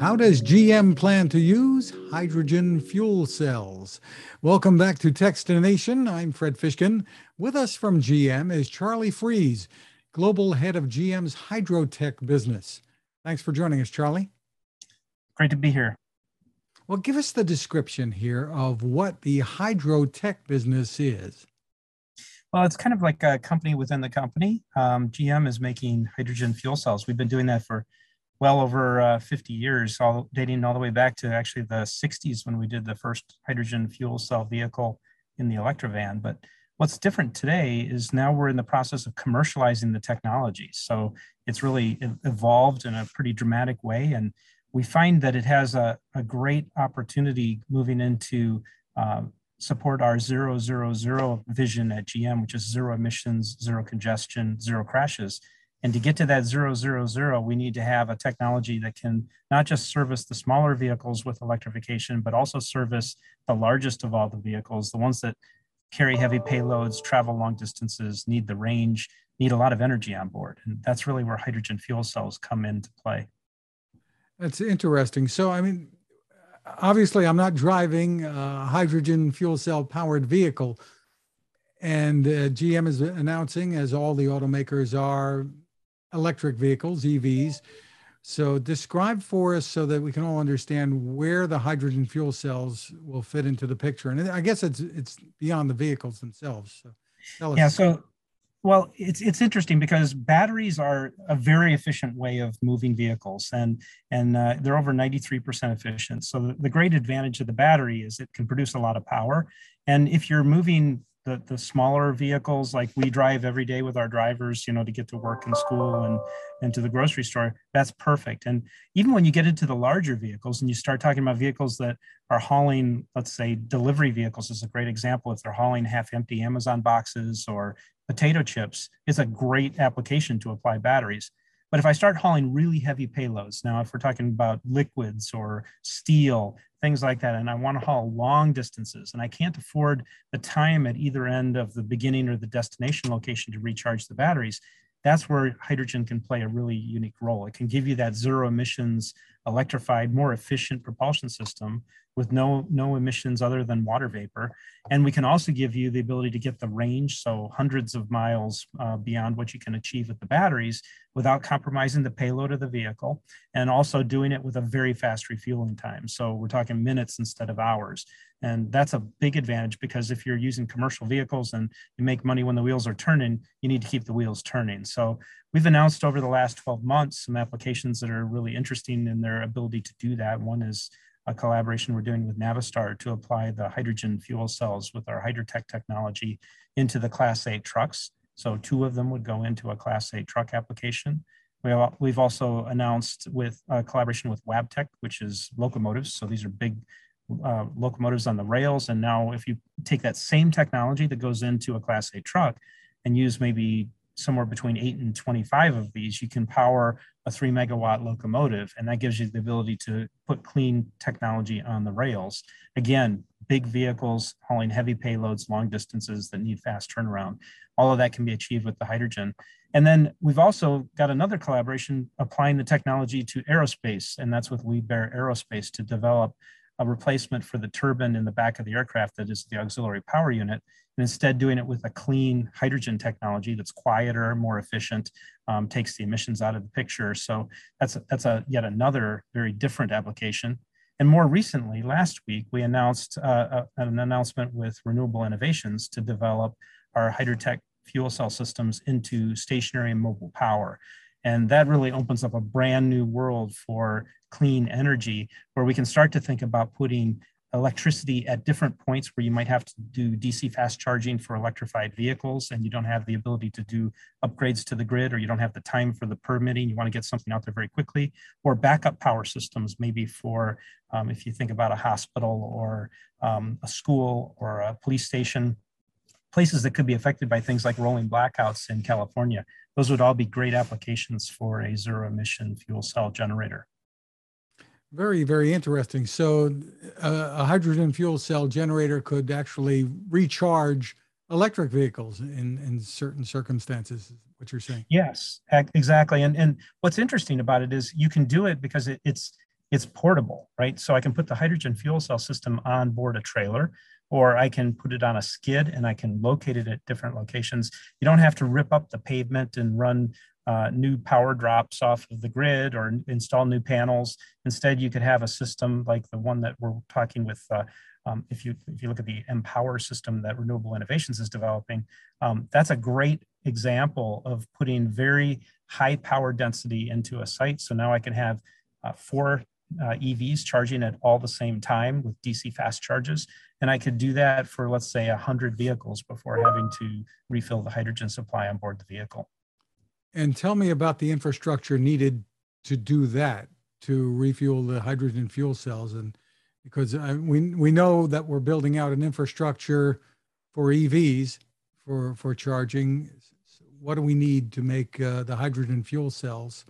How does GM plan to use hydrogen fuel cells? Welcome back to Techstination. I'm Fred Fishkin. With us from GM is Charlie Freese, Global Head of GM's Hydrotec business. Thanks for joining us, Charlie. Great to be here. Well, give us the description here of what the Hydrotec business is. Well, it's kind of like a company within the company. Um, GM is making hydrogen fuel cells. We've been doing that for well over uh, 50 years, all dating all the way back to actually the 60s when we did the first hydrogen fuel cell vehicle in the Electrovan. But what's different today is now we're in the process of commercializing the technology. So it's really evolved in a pretty dramatic way. And we find that it has a, a great opportunity moving into uh, support our zero, zero, zero vision at GM, which is zero emissions, zero congestion, zero crashes and to get to that zero, zero, zero, we need to have a technology that can not just service the smaller vehicles with electrification, but also service the largest of all the vehicles, the ones that carry heavy payloads, travel long distances, need the range, need a lot of energy on board. And that's really where hydrogen fuel cells come into play. That's interesting. So, I mean, obviously, I'm not driving a hydrogen fuel cell powered vehicle. And uh, GM is announcing, as all the automakers are, electric vehicles, EVs. So describe for us so that we can all understand where the hydrogen fuel cells will fit into the picture. And I guess it's it's beyond the vehicles themselves. So yeah. So well, it's it's interesting because batteries are a very efficient way of moving vehicles, and and uh, they're over 93% efficient. So the, the great advantage of the battery is it can produce a lot of power. And if you're moving the, the smaller vehicles like we drive every day with our drivers you know to get to work and school and and to the grocery store that's perfect. And even when you get into the larger vehicles and you start talking about vehicles that are hauling let's say delivery vehicles is a great example. If they're hauling half empty amazon boxes or potato chips it's a great application to apply batteries but if I start hauling really heavy payloads, now if we're talking about liquids or steel, things like that, and I want to haul long distances, and I can't afford the time at either end of the beginning or the destination location to recharge the batteries, that's where hydrogen can play a really unique role. It can give you that zero emissions, electrified, more efficient propulsion system with no, no emissions other than water vapor. And we can also give you the ability to get the range, so hundreds of miles uh, beyond what you can achieve with the batteries without compromising the payload of the vehicle, and also doing it with a very fast refueling time. So we're talking minutes instead of hours. And that's a big advantage because if you're using commercial vehicles and you make money when the wheels are turning, you need to keep the wheels turning. So we've announced over the last 12 months some applications that are really interesting in their ability to do that. One is a collaboration we're doing with Navistar to apply the hydrogen fuel cells with our Hydrotec technology into the Class 8 trucks. So two of them would go into a Class 8 truck application. We have, we've also announced with a collaboration with Wabtec, which is locomotives. So these are big uh, locomotives on the rails. And now if you take that same technology that goes into a Class 8 truck and use maybe somewhere between 8 and 25 of these, you can power a 3 megawatt locomotive. And that gives you the ability to put clean technology on the rails. Again, big vehicles hauling heavy payloads long distances that need fast turnaround. All of that can be achieved with the hydrogen. And then we've also got another collaboration applying the technology to aerospace, and that's with Liebherr Aerospace to develop a replacement for the turbine in the back of the aircraft that is the auxiliary power unit, and instead doing it with a clean hydrogen technology that's quieter, more efficient, um, takes the emissions out of the picture. So that's a, that's a yet another very different application. And more recently, last week, we announced uh, a, an announcement with Renewable Innovations to develop our Hydrotec fuel cell systems into stationary and mobile power. And that really opens up a brand new world for clean energy where we can start to think about putting electricity at different points where you might have to do DC fast charging for electrified vehicles and you don't have the ability to do upgrades to the grid or you don't have the time for the permitting, you want to get something out there very quickly, or backup power systems, maybe for um, if you think about a hospital or um, a school or a police station, places that could be affected by things like rolling blackouts in California. Those would all be great applications for a zero emission fuel cell generator. Very, very interesting. So, uh, a hydrogen fuel cell generator could actually recharge electric vehicles in, in certain circumstances, what you're saying. Yes, exactly. And, and what's interesting about it is you can do it because it, it's it's portable, right? So I can put the hydrogen fuel cell system on board a trailer, or I can put it on a skid and I can locate it at different locations. You don't have to rip up the pavement and run uh, new power drops off of the grid or install new panels. Instead, you could have a system like the one that we're talking with. Uh, um, if you if you look at the Empower system that Renewable Innovations is developing, um, that's a great example of putting very high power density into a site. So now I can have uh, four uh, EVs charging at all the same time with DC fast charges. And I could do that for, let's say, 100 vehicles before having to refill the hydrogen supply on board the vehicle. And tell me about the infrastructure needed to do that, to refuel the hydrogen fuel cells. And because uh, we, we know that we're building out an infrastructure for EVs for, for charging. What do we need to make uh, the hydrogen fuel cells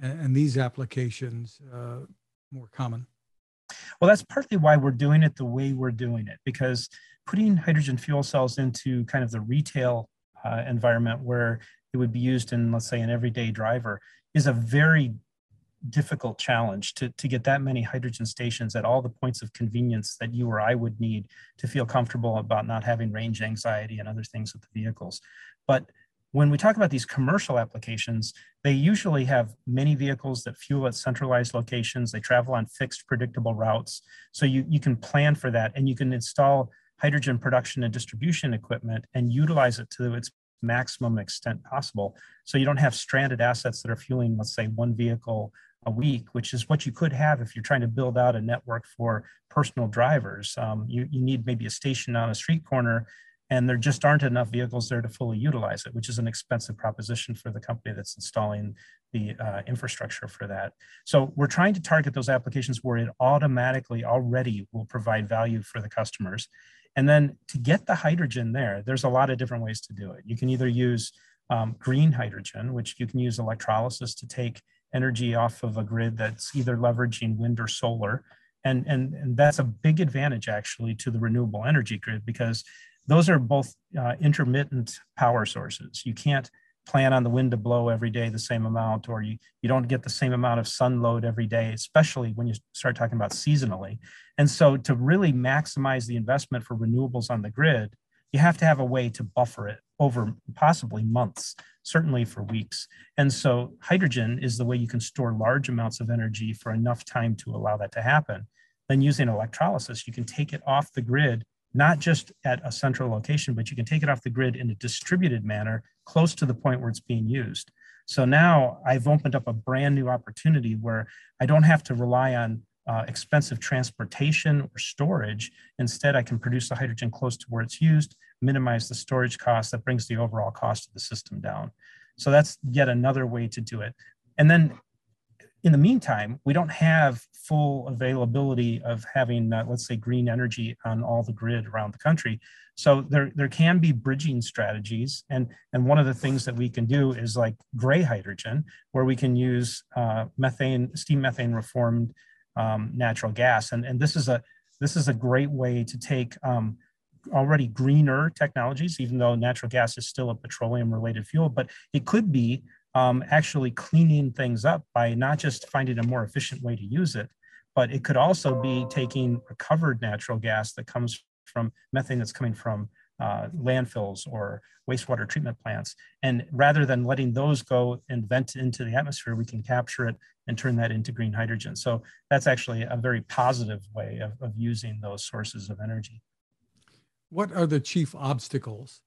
and, and these applications uh, more common? Well, that's partly why we're doing it the way we're doing it, because putting hydrogen fuel cells into kind of the retail uh, environment where it would be used in, let's say, an everyday driver is a very difficult challenge to, to get that many hydrogen stations at all the points of convenience that you or I would need to feel comfortable about not having range anxiety and other things with the vehicles. But when we talk about these commercial applications, they usually have many vehicles that fuel at centralized locations. They travel on fixed, predictable routes. So you, you can plan for that and you can install hydrogen production and distribution equipment and utilize it to its maximum extent possible. So you don't have stranded assets that are fueling, let's say, one vehicle a week, which is what you could have if you're trying to build out a network for personal drivers. Um, you, you need maybe a station on a street corner and there just aren't enough vehicles there to fully utilize it, which is an expensive proposition for the company that's installing the uh, infrastructure for that. So we're trying to target those applications where it automatically already will provide value for the customers. And then to get the hydrogen there, there's a lot of different ways to do it. You can either use um, green hydrogen, which you can use electrolysis to take energy off of a grid that's either leveraging wind or solar. And, and, and that's a big advantage actually to the renewable energy grid because those are both uh, intermittent power sources. You can't plan on the wind to blow every day the same amount, or you, you don't get the same amount of sun load every day, especially when you start talking about seasonally. And so to really maximize the investment for renewables on the grid, you have to have a way to buffer it over possibly months, certainly for weeks. And so hydrogen is the way you can store large amounts of energy for enough time to allow that to happen. Then using electrolysis, you can take it off the grid not just at a central location, but you can take it off the grid in a distributed manner close to the point where it's being used. So now I've opened up a brand new opportunity where I don't have to rely on uh, expensive transportation or storage. Instead, I can produce the hydrogen close to where it's used, minimize the storage cost that brings the overall cost of the system down. So that's yet another way to do it. And then in the meantime, we don't have full availability of having, uh, let's say, green energy on all the grid around the country. So there, there can be bridging strategies. And, and one of the things that we can do is like gray hydrogen, where we can use uh, methane, steam methane reformed um, natural gas. And, and this, is a, this is a great way to take um, already greener technologies, even though natural gas is still a petroleum related fuel, but it could be um, actually cleaning things up by not just finding a more efficient way to use it, but it could also be taking recovered natural gas that comes from methane that's coming from uh, landfills or wastewater treatment plants. And rather than letting those go and vent into the atmosphere, we can capture it and turn that into green hydrogen. So that's actually a very positive way of, of using those sources of energy. What are the chief obstacles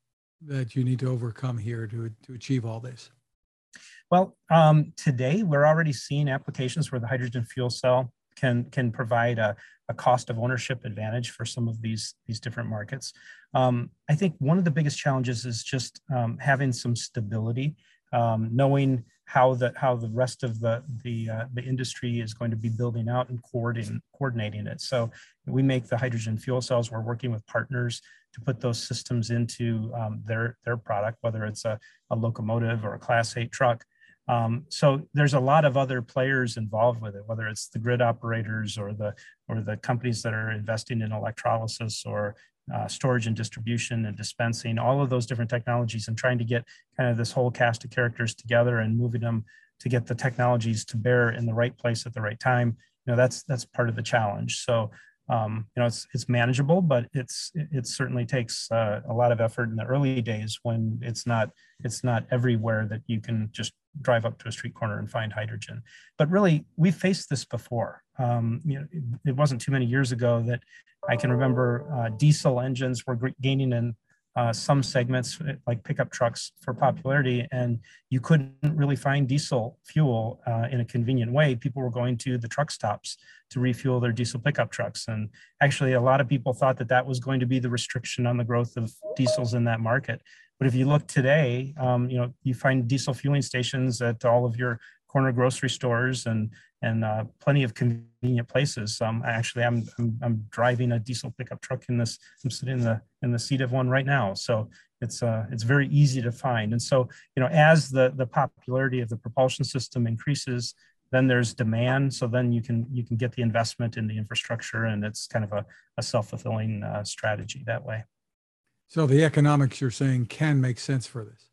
that you need to overcome here to, to achieve all this? Well, um, today we're already seeing applications where the hydrogen fuel cell can can provide a, a cost of ownership advantage for some of these these different markets. Um, I think one of the biggest challenges is just um, having some stability, um, knowing how the how the rest of the the uh, the industry is going to be building out and coordinating coordinating it. So we make the hydrogen fuel cells. We're working with partners to put those systems into um, their their product, whether it's a, a locomotive or a Class 8 truck. Um, so there's a lot of other players involved with it, whether it's the grid operators or the or the companies that are investing in electrolysis or uh, storage and distribution and dispensing, all of those different technologies, and trying to get kind of this whole cast of characters together and moving them to get the technologies to bear in the right place at the right time. you know that's that's part of the challenge. So um, you know it's it's manageable, but it's it certainly takes uh, a lot of effort in the early days when it's not it's not everywhere that you can just drive up to a street corner and find hydrogen. But really, we've faced this before. Um, you know, it, it, wasn't too many years ago that I can remember uh, diesel engines were gaining in uh, some segments like pickup trucks for popularity and you couldn't really find diesel fuel uh, in a convenient way. People were going to the truck stops to refuel their diesel pickup trucks. And actually a lot of people thought that that was going to be the restriction on the growth of diesels in that market. But if you look today um, you know you find diesel fueling stations at all of your corner grocery stores and and uh, plenty of convenient places. Um, actually, I'm, I'm, I'm driving a diesel pickup truck in this. I'm sitting in the in the seat of one right now, so it's uh, it's very easy to find. And so you know, as the the popularity of the propulsion system increases, then there's demand. So then you can you can get the investment in the infrastructure, and it's kind of a, a self fulfilling uh, strategy that way. So the economics you're saying can make sense for this.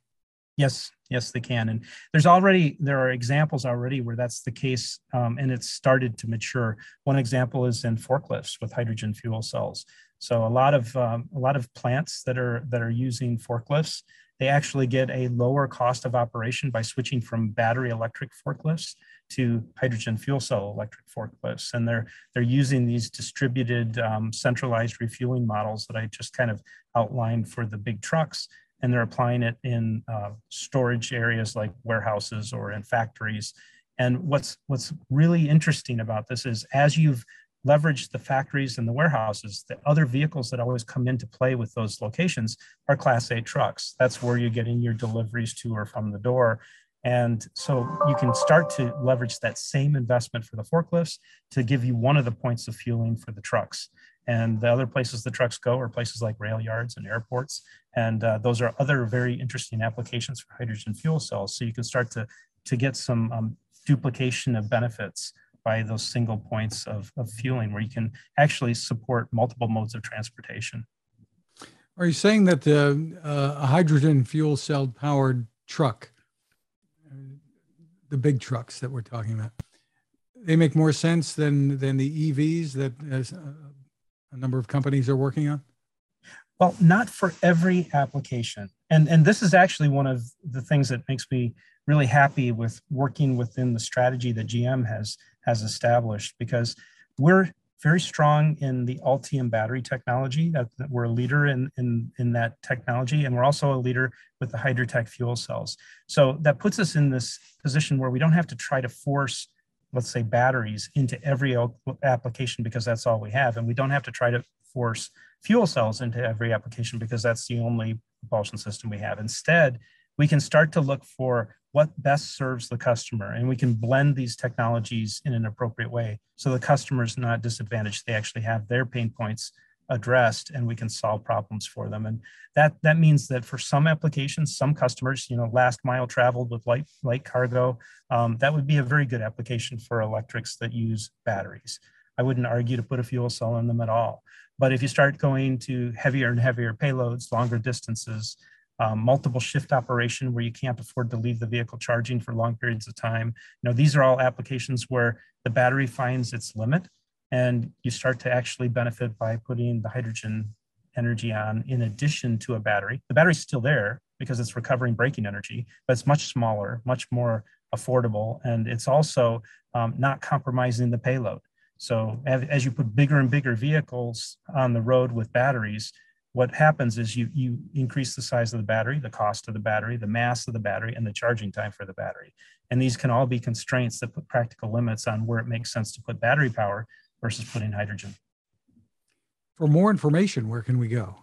Yes, yes, they can. And there's already there are examples already where that's the case, um, and it's started to mature. One example is in forklifts with hydrogen fuel cells. So a lot of um, a lot of plants that are that are using forklifts, they actually get a lower cost of operation by switching from battery electric forklifts to hydrogen fuel cell electric forklifts, and they're they're using these distributed um, centralized refueling models that I just kind of outlined for the big trucks and they're applying it in uh, storage areas like warehouses or in factories. And what's what's really interesting about this is as you've leveraged the factories and the warehouses, the other vehicles that always come into play with those locations are Class 8 trucks. That's where you're getting your deliveries to or from the door. And so you can start to leverage that same investment for the forklifts to give you one of the points of fueling for the trucks. And the other places the trucks go are places like rail yards and airports. And uh, those are other very interesting applications for hydrogen fuel cells. So you can start to, to get some um, duplication of benefits by those single points of, of fueling where you can actually support multiple modes of transportation. Are you saying that the uh, a hydrogen fuel cell powered truck, the big trucks that we're talking about, they make more sense than than the EVs that uh, a number of companies are working on? Well, not for every application. And, and this is actually one of the things that makes me really happy with working within the strategy that GM has, has established because we're very strong in the Ultium battery technology. That, that we're a leader in, in, in that technology, and we're also a leader with the Hydrotec fuel cells. So that puts us in this position where we don't have to try to force let's say batteries into every application because that's all we have and we don't have to try to force fuel cells into every application because that's the only propulsion system we have. Instead we can start to look for what best serves the customer and we can blend these technologies in an appropriate way so the customer is not disadvantaged. They actually have their pain points addressed and we can solve problems for them. And that that means that for some applications some customers you know last mile traveled with light light cargo um, that would be a very good application for electrics that use batteries. I wouldn't argue to put a fuel cell in them at all but if you start going to heavier and heavier payloads longer distances um, multiple shift operation where you can't afford to leave the vehicle charging for long periods of time you know these are all applications where the battery finds its limit and you start to actually benefit by putting the hydrogen energy on in addition to a battery. The battery's still there because it's recovering braking energy, but it's much smaller, much more affordable, and it's also um, not compromising the payload. So as you put bigger and bigger vehicles on the road with batteries, what happens is you, you increase the size of the battery, the cost of the battery, the mass of the battery, and the charging time for the battery. And these can all be constraints that put practical limits on where it makes sense to put battery power versus putting hydrogen. For more information, where can we go?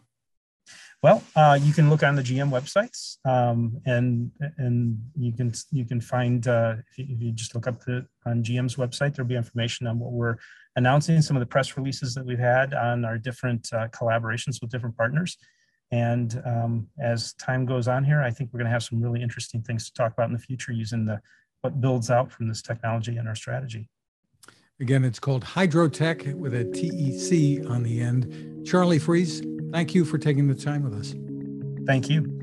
Well, uh, you can look on the GM websites, um, and and you can you can find uh, if, you, if, you, just look up the on GM's website, there'll be information on what we're announcing, some of the press releases that we've had on our different uh, collaborations with different partners. And um, as time goes on here, I think we're going to have some really interesting things to talk about in the future using the what builds out from this technology and our strategy. Again, it's called Hydrotec with a TEC on the end. Charlie Freese, thank you for taking the time with us. Thank you.